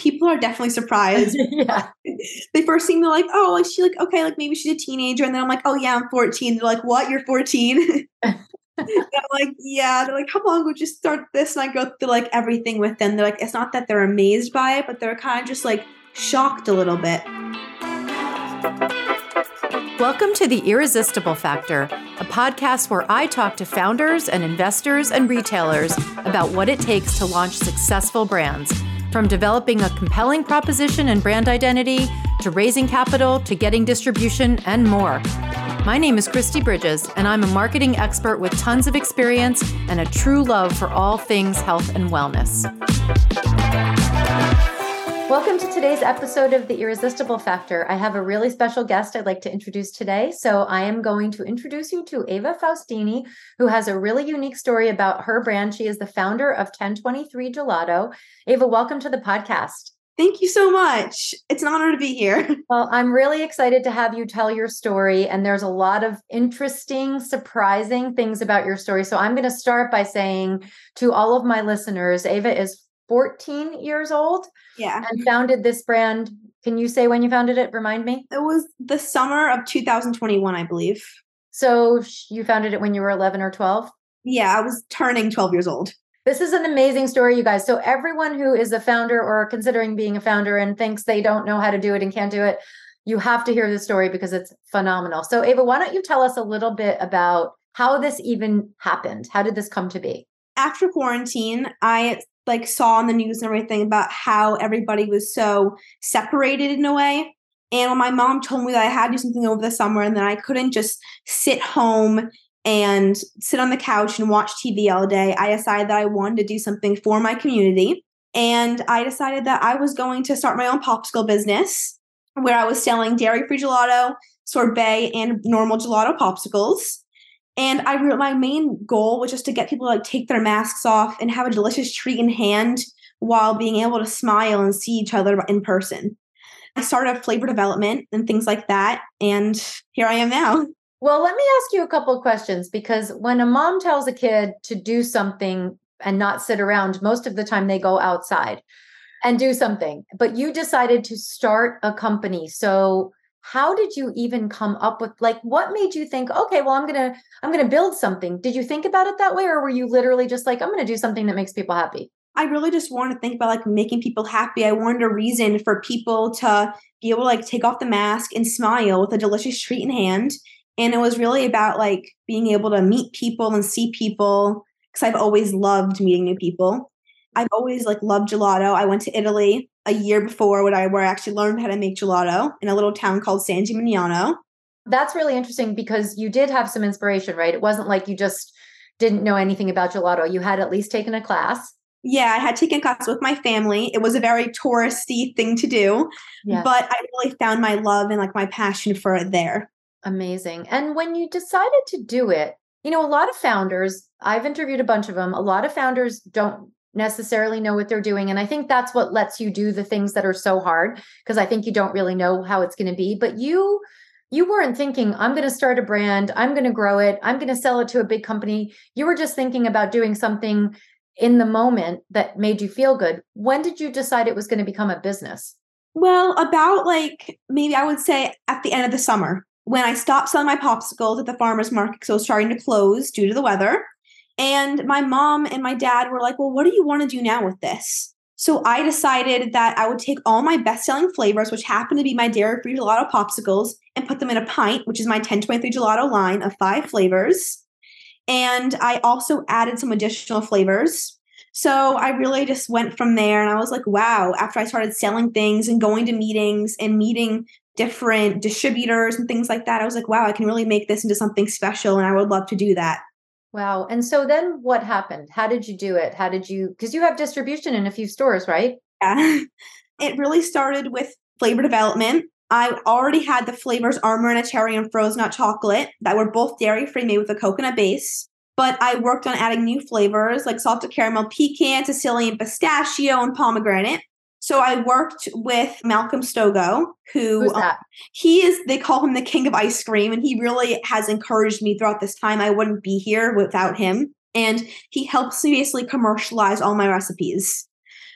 people are definitely surprised. yeah. They first seem they're like, oh, is she like okay, like maybe she's a teenager, and then I'm like, oh yeah, I'm 14. They're like, what? You're 14? I'm like, yeah. They're like, how long would you start this? And I go through like everything with them. They're like, it's not that they're amazed by it, but they're kind of just like shocked a little bit. Welcome to The Irresistible Factor, a podcast where I talk to founders and investors and retailers about what it takes to launch successful brands. From developing a compelling proposition and brand identity, to raising capital, to getting distribution, and more. My name is Christy Bridges, and I'm a marketing expert with tons of experience and a true love for all things health and wellness. Welcome to today's episode of The Irresistible Factor. I have a really special guest I'd like to introduce today. So, I am going to introduce you to Ava Faustini, who has a really unique story about her brand. She is the founder of 1023 Gelato. Ava, welcome to the podcast. Thank you so much. It's an honor to be here. Well, I'm really excited to have you tell your story. And there's a lot of interesting, surprising things about your story. So, I'm going to start by saying to all of my listeners Ava is 14 years old. Yeah. And founded this brand. Can you say when you founded it? Remind me. It was the summer of 2021, I believe. So you founded it when you were 11 or 12? Yeah, I was turning 12 years old. This is an amazing story, you guys. So, everyone who is a founder or considering being a founder and thinks they don't know how to do it and can't do it, you have to hear the story because it's phenomenal. So, Ava, why don't you tell us a little bit about how this even happened? How did this come to be? After quarantine, I like saw on the news and everything about how everybody was so separated in a way. And when my mom told me that I had to do something over the summer and that I couldn't just sit home and sit on the couch and watch TV all day, I decided that I wanted to do something for my community. And I decided that I was going to start my own popsicle business where I was selling dairy free gelato, sorbet, and normal gelato popsicles. And I my main goal was just to get people to like take their masks off and have a delicious treat in hand while being able to smile and see each other in person. I started flavor development and things like that, and here I am now. Well, let me ask you a couple of questions because when a mom tells a kid to do something and not sit around, most of the time they go outside and do something. But you decided to start a company. So how did you even come up with like what made you think okay well i'm gonna i'm gonna build something. Did you think about it that way or were you literally just like i'm gonna do something that makes people happy i really just wanted to think about like making people happy. I wanted a reason for people to be able to like take off the mask and smile with a delicious treat in hand. And it was really about like being able to meet people and see people because i've always loved meeting new people i've always like loved gelato i went to italy a year before when I where I actually learned how to make gelato in a little town called San Gimignano. That's really interesting because you did have some inspiration, right? It wasn't like you just didn't know anything about gelato. You had at least taken a class. Yeah, I had taken class with my family. It was a very touristy thing to do, but I really found my love and like my passion for it there. Amazing. And when you decided to do it, you know, a lot of founders, I've interviewed a bunch of them, a lot of founders don't necessarily know what they're doing. And I think that's what lets you do the things that are so hard because I think you don't really know how it's going to be. But you, you weren't thinking, I'm going to start a brand, I'm going to grow it, I'm going to sell it to a big company. You were just thinking about doing something in the moment that made you feel good. When did you decide it was going to become a business? Well, about like maybe I would say at the end of the summer when I stopped selling my popsicles at the farmer's market because it was starting to close due to the weather. And my mom and my dad were like, well, what do you want to do now with this? So I decided that I would take all my best selling flavors, which happen to be my dairy free gelato popsicles, and put them in a pint, which is my 1023 gelato line of five flavors. And I also added some additional flavors. So I really just went from there and I was like, wow, after I started selling things and going to meetings and meeting different distributors and things like that, I was like, wow, I can really make this into something special and I would love to do that. Wow. And so then what happened? How did you do it? How did you, because you have distribution in a few stores, right? Yeah. It really started with flavor development. I already had the flavors Amarena cherry and frozen nut chocolate that were both dairy free, made with a coconut base. But I worked on adding new flavors like salted caramel pecan, Sicilian pistachio, and pomegranate. So I worked with Malcolm Stogo, who um, he is they call him the king of ice cream and he really has encouraged me throughout this time. I wouldn't be here without him and he helps me basically commercialize all my recipes.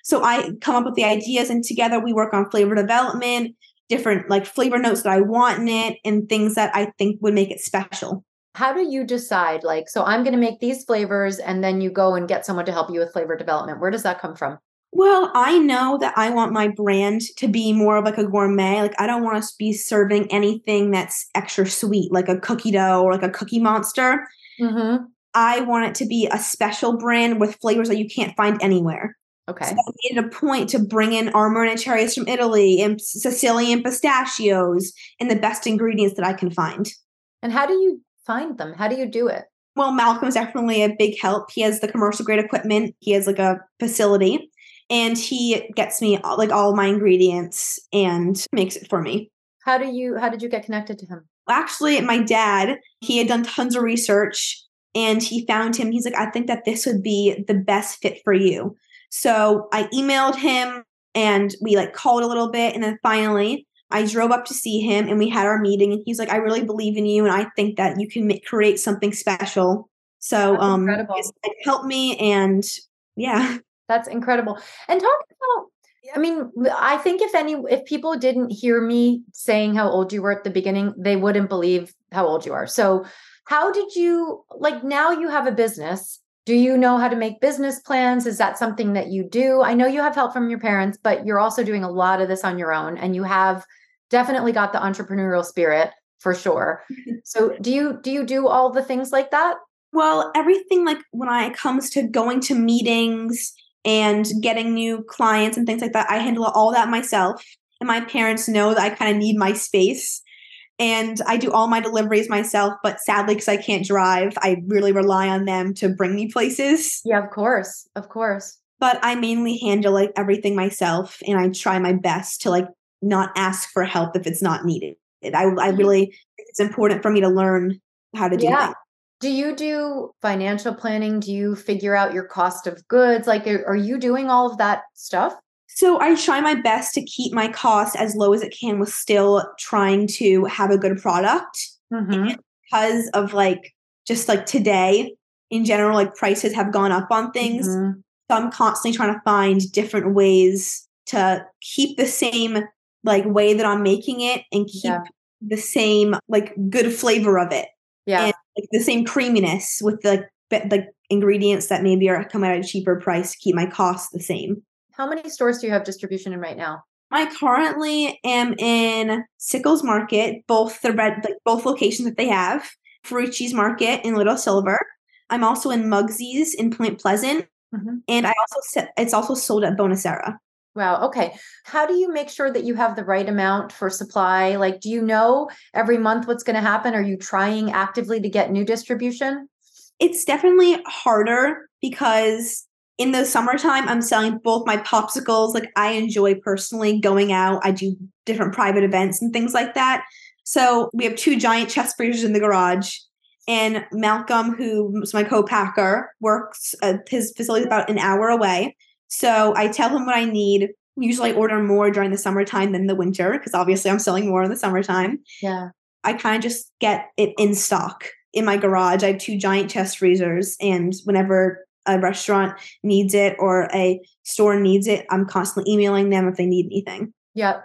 So I come up with the ideas and together we work on flavor development, different like flavor notes that I want in it, and things that I think would make it special. How do you decide? Like, so I'm going to make these flavors, and then you go and get someone to help you with flavor development. Where does that come from? Well, I know that I want my brand to be more of like a gourmet. Like, I don't want to be serving anything that's extra sweet, like a cookie dough or like a cookie monster. Mm-hmm. I want it to be a special brand with flavors that you can't find anywhere. Okay. So I made it a point to bring in Amarena cherries from Italy and Sicilian pistachios and the best ingredients that I can find. And how do you find them? How do you do it? Well, Malcolm's definitely a big help. He has the commercial grade equipment. He has like a facility and he gets me like all my ingredients and makes it for me. How do you how did you get connected to him? Actually, my dad, he had done tons of research and he found him. He's like, I think that this would be the best fit for you. So I emailed him and we like called a little bit. And then finally, I drove up to see him and we had our meeting. And he's like, I really believe in you and I think that you can make, create something special. So That's um, incredible. like, help me and yeah. That's incredible. And talk about I mean, I think if any if people didn't hear me saying how old you were at the beginning, they wouldn't believe how old you are. So, how did you like now you have a business? Do you know how to make business plans? Is that something that you do? I know you have help from your parents, but you're also doing a lot of this on your own and you have definitely got the entrepreneurial spirit for sure. So, do you do you do all the things like that? Well, everything like when I it comes to going to meetings and getting new clients and things like that, I handle all that myself. And my parents know that I kind of need my space. And I do all my deliveries myself, but sadly, because I can't drive, I really rely on them to bring me places. Yeah, of course. Of course. But I mainly handle like everything myself and I try my best to like not ask for help if it's not needed. I, I mm-hmm. really it's important for me to learn how to do Yeah. things. Do you do financial planning? Do you figure out your cost of goods? Like, are are you doing all of that stuff? So I try my best to keep my cost as low as it can with still trying to have a good product Mhm. because of like just like today in general like prices have gone up on things. Mhm. So I'm constantly trying to find different ways to keep the same like way that I'm making it and keep Yeah. the same like good flavor of it. Yeah. And like the same creaminess with the the ingredients that maybe are come at a cheaper price to keep my costs the same. How many stores do you have distribution in right now? I currently am in Sickles Market, both the red, like both locations that they have. Ferrucci's Market in Little Silver. I'm also in Mugsy's in Point Pleasant, Mhm. and I also it's also sold at Bonacera. Wow. Okay. How do you make sure that you have the right amount for supply? Like, do you know every month what's going to happen? Are you trying actively to get new distribution? It's definitely harder because in the summertime I'm selling both my popsicles. Like I enjoy personally going out. I do different private events and things like that. So we have two giant chest freezers in the garage. And Malcolm, who's my co-packer, works at his facility about an hour away. So I tell him what I need. Usually I order more during the summertime than the winter because obviously I'm selling more in the summertime. Yeah. I kind of just get it in stock in my garage. I have two giant chest freezers, and whenever a restaurant needs it or a store needs it, I'm constantly emailing them if they need anything. Yeah.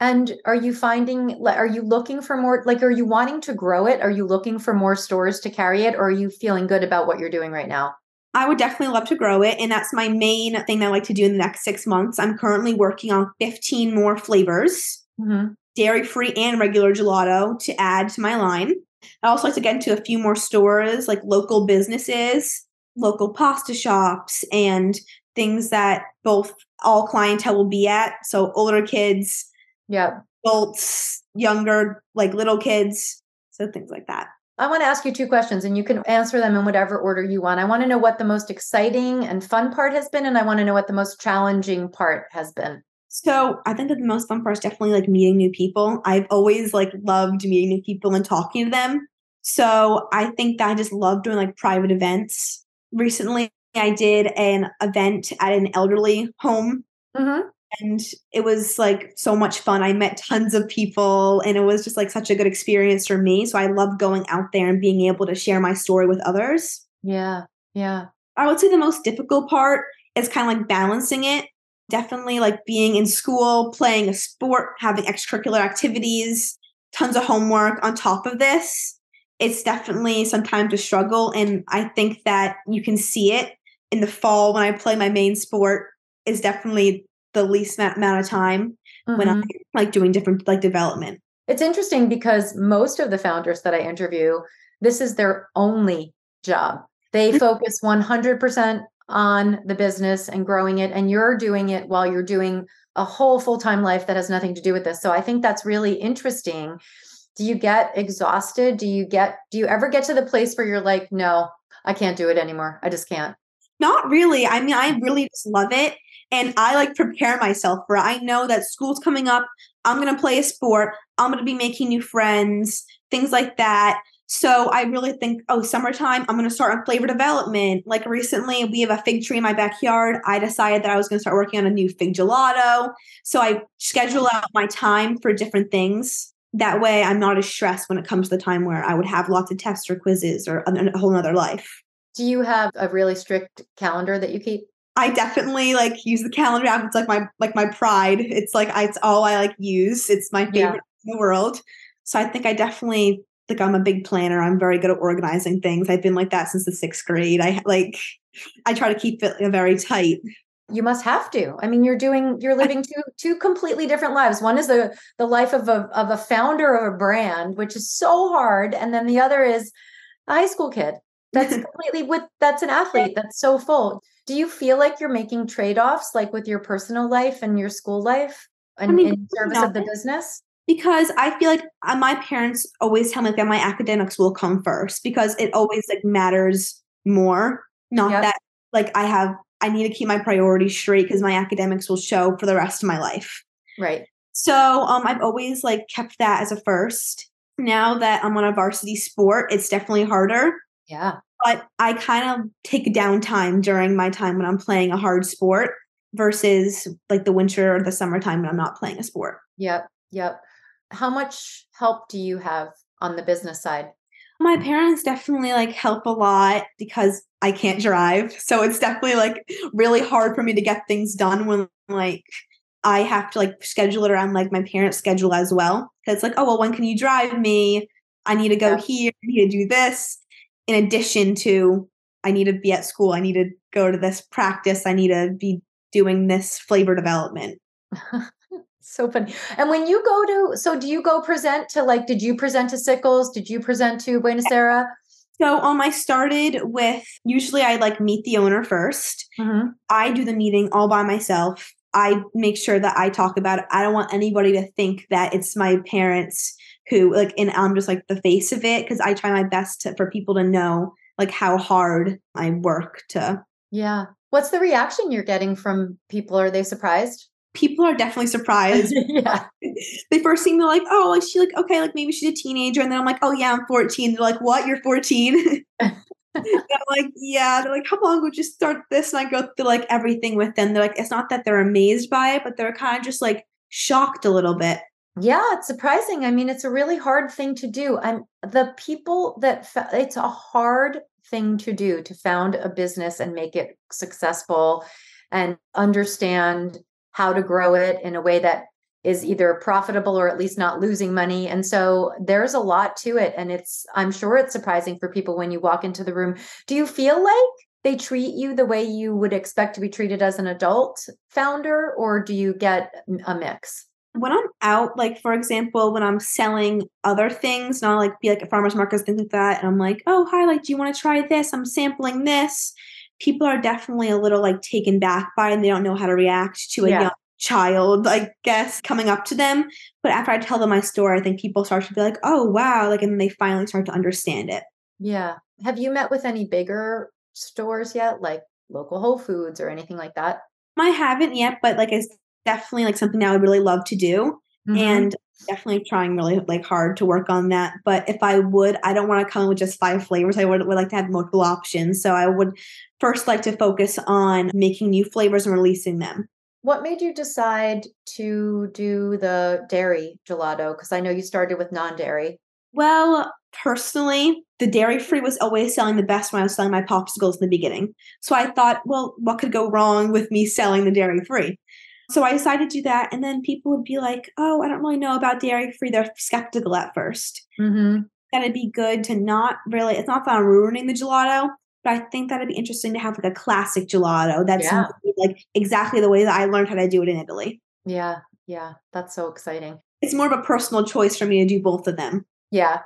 And are you finding, like, are you looking for more, like, are you wanting to grow it? Are you looking for more stores to carry it? Or are you feeling good about what you're doing right now? I would definitely love to grow it, and that's my main thing I like to do in the next six months. I'm currently working on 15 more flavors, Mhm. dairy free and regular gelato, to add to my line. I also like to get into a few more stores, like local businesses, local pasta shops, and things that both all clientele will be at. So older kids, Yeah. adults, younger, like little kids, so things like that. I want to ask you two questions and you can answer them in whatever order you want. I want to know what the most exciting and fun part has been, and I want to know what the most challenging part has been. So I think that the most fun part is definitely like meeting new people. I've always like loved meeting new people and talking to them. So I think that I just love doing like private events. Recently, I did an event at an elderly home Mm-hmm. And it was like so much fun. I met tons of people and it was just like such a good experience for me. So I love going out there and being able to share my story with others. Yeah. Yeah. I would say the most difficult part is kind of like balancing it definitely like being in school, playing a sport, having extracurricular activities, tons of homework on top of this. It's definitely sometimes a struggle. And I think that you can see it in the fall when I play my main sport is definitely the least amount of time mm-hmm. when I'm like doing different like development. It's interesting because most of the founders that I interview, this is their only job. They mm-hmm. focus 100% on the business and growing it, and you're doing it while you're doing a whole full time life that has nothing to do with this. So I think that's really interesting. Do you get exhausted? Do you get, do you ever get to the place where you're like, no, I can't do it anymore? I just can't. Not really. I mean, I really just love it. And I like prepare myself for. I know that school's coming up. I'm going to play a sport. I'm going to be making new friends, things like that. So I really think, oh, summertime, I'm going to start on flavor development. Like recently, we have a fig tree in my backyard. I decided that I was going to start working on a new fig gelato. So I schedule out my time for different things. That way, I'm not as stressed when it comes to the time where I would have lots of tests or quizzes or a, a whole other life. Do you have a really strict calendar that you keep? I definitely like use the calendar app. It's like my like my pride. It's like I, it's all I like use. It's my favorite yeah. in the world. So I think I definitely like I'm a big planner. I'm very good at organizing things. I've been like that since the sixth grade. I like I try to keep it uh, very tight. You must have to. I mean, you're doing you're living two two completely different lives. One is the the life of a of a founder of a brand, which is so hard, and then the other is a high school kid. That's completely with that's an athlete. That's so full. Do you feel like you're making trade-offs like with your personal life and your school life and I mean, in service of the business? because I feel like uh, my parents always tell me that my academics will come first because it always like matters more. Not yep. that like I have I need to keep my priorities straight because my academics will show for the rest of my life. Right. So um I've always like kept that as a first. Now that I'm on a varsity sport, it's definitely harder. Yeah. But I kind of take downtime during my time when I'm playing a hard sport versus like the winter or the summertime when I'm not playing a sport. Yep. Yep how much help do you have on the business side? My parents definitely like help a lot because I can't drive. So it's definitely like really hard for me to get things done when like I have to like schedule it around like my parents' schedule as well. Cause it's like, oh well, when can you drive me? I need to go yeah. here, I need to do this. In addition to I need to be at school, I need to go to this practice, I need to be doing this flavor development. so funny. And when you go to, so do you go present to like, did you present to Sickles? Did you present to Buena Aires? So um, I started with usually I like meet the owner 1st mm-hmm. I do the meeting all by myself. I make sure that I talk about it. I don't want anybody to think that it's my parents who like, and I'm just like the face of it because I try my best to, for people to know like how hard I work to. Yeah. What's the reaction you're getting from people? Are they surprised? people are definitely surprised. yeah. They first seem to like, oh, like she like, okay, like maybe she's a teenager. And then I'm like, oh yeah, I'm 14. They're like, what? You're 14? I'm like, yeah. They're like, how long would you start this? And I go through like everything with them. They're like, it's not that they're amazed by it, but they're kind of just like shocked a little bit. Yeah, it's surprising. I mean, it's a really hard thing to do. And the people that fa- it's a hard thing to do to found a business and make it successful and understand how to grow it in a way that is either profitable or at least not losing money. And so there's a lot to it. And it's, I'm sure it's surprising for people when you walk into the room. Do you feel like they treat you the way you would expect to be treated as an adult founder, or do you get a mix? When I'm out, like for example, when I'm selling other things, not like be like at farmers markets, things like that, and I'm like, oh hi, like, do you want to try this? I'm sampling this people are definitely a little like taken back by and they don't know how to react to a yeah. young child, I guess, coming up to them. But after I tell them my story, I think people start to be like, oh, wow. Like, and they finally start to understand it. Yeah. Have you met with any bigger stores yet, like local Whole Foods or anything like that? I haven't yet, but like it's definitely like something I would really love to do. Mm-hmm. And definitely trying really like hard to work on that. But if I would, I don't want to come with just five flavors. I would, would like to have multiple options. So I would first like to focus on making new flavors and releasing them. What made you decide to do the dairy gelato? Because I know you started with non dairy. Well, personally, the dairy free was always selling the best when I was selling my popsicles in the beginning. So I thought, well, what could go wrong with me selling the dairy free? So I decided to do that. And then people would be like, oh, I don't really know about dairy free. They're skeptical at 1st Mm-hmm. That'd be good to not really, it's not that I'm ruining the gelato, but I think that'd be interesting to have like a classic gelato that's Yeah. like exactly the way that I learned how to do it in Italy. Yeah. Yeah. That's so exciting. It's more of a personal choice for me to do both of them. Yeah.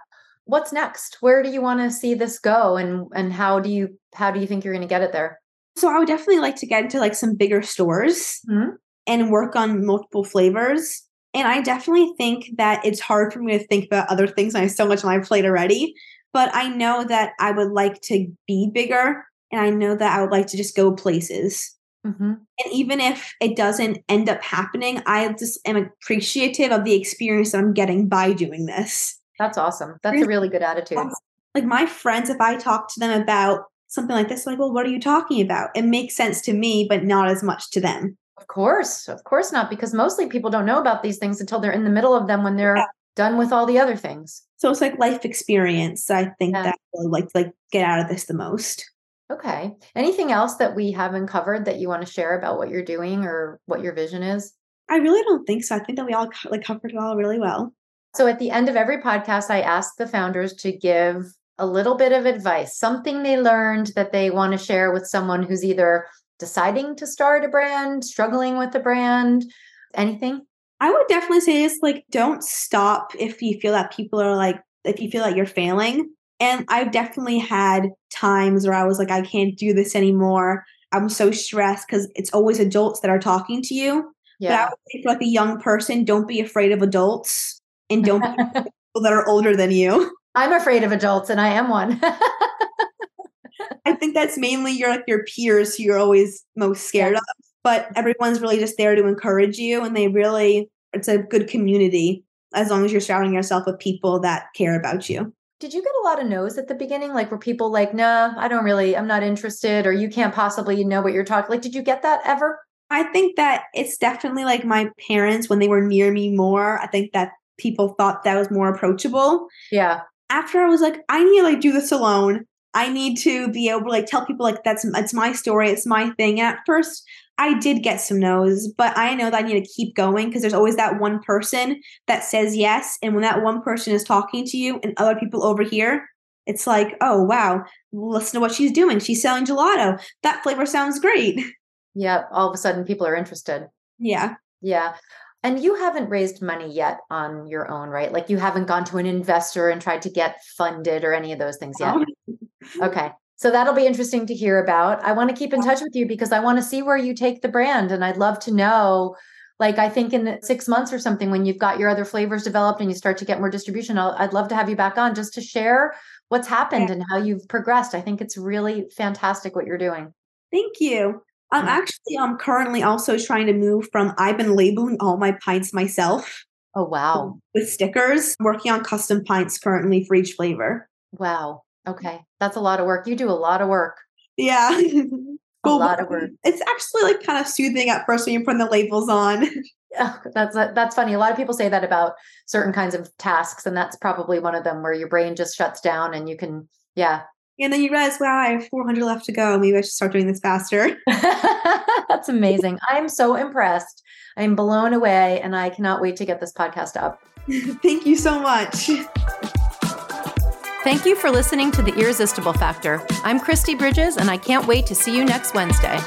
What's next? Where do you want to see this go and and how do you how do you think you're going to get it there? So I would definitely like to get into like some bigger stores Mhm. And work on multiple flavors. And I definitely think that it's hard for me to think about other things. I have so much on my plate already. But I know that I would like to be bigger and I know that I would like to just go places. Mhm. And even if it doesn't end up happening, I just am appreciative of the experience that I'm getting by doing this. That's awesome. That's a really good attitude. Like my friends, if I talk to them about something like this, like, well, what are you talking about? It makes sense to me, but not as much to them. Of course. Of course not because mostly people don't know about these things until they're in the middle of them when they're Yeah. done with all the other things. So it's like life experience. I think Yeah. that will like like get out of this the most. Okay. Anything else that we haven't covered that you want to share about what you're doing or what your vision is? I really don't think so. I think that we all like covered it all really well. So at the end of every podcast, I ask the founders to give a little bit of advice, something they learned that they want to share with someone who's either deciding to start a brand, struggling with a brand, anything. I would definitely say is like don't stop if you feel that people are like if you feel like you're failing. And I've definitely had times where I was like, I can't do this anymore. I'm so stressed because it's always adults that are talking to you. Yeah. But I would say for like a young person, don't be afraid of adults and don't be people that are older than you. I'm afraid of adults and I am one. I think that's mainly your like your peers who you're always most scared Yeah. of. But everyone's really just there to encourage you and they really it's a good community as long as you're surrounding yourself with people that care about you. Did you get a lot of no's at the beginning? Like, were people like, nah, I don't really, I'm not interested, or you can't possibly know what you're talking? Like, did you get that ever? I think that it's definitely like my parents when they were near me more, I think that people thought that was more approachable. Yeah. After I was like, I need to like do this alone. I need to be able to like tell people like that's it's my story, it's my thing. And At first, I did get some no's, but I know that I need to keep going because there's always that one person that says yes. And when that one person is talking to you and other people over here, it's like, oh wow, listen to what she's doing. She's selling gelato. That flavor sounds great. Yeah. All of a sudden, people are interested. Yeah. Yeah. And you haven't raised money yet on your own, right? Like, you haven't gone to an investor and tried to get funded or any of those things yet. Oh, Okay. So that'll be interesting to hear about. I want to keep in touch with you because I want to see where you take the brand. And I'd love to know, like, I think in six months or something, when you've got your other flavors developed and you start to get more distribution, I'll, I'd love to have you back on just to share what's happened and how you've progressed. I think it's really fantastic what you're doing. Thank you. I'm mm-hmm. actually I'm currently also trying to move from I've been labeling all my pints myself Oh, wow. with stickers. I'm working on custom pints currently for each flavor. Wow. Okay. That's a lot of work. You do a lot of work. Yeah. A lot of work. It's actually like kind of soothing at first when you're putting the labels on. Oh, that's that's funny. A lot of people say that about certain kinds of tasks, and that's probably one of them where your brain just shuts down and you can, yeah. and then you realize, wow, I have 400 left to go. Maybe I should start doing this faster. that's amazing. I'm so impressed. I'm blown away, and I cannot wait to get this podcast up. Thank you so much. Thank you for listening to The Irresistible Factor. I'm Christy Bridges, and I can't wait to see you next Wednesday.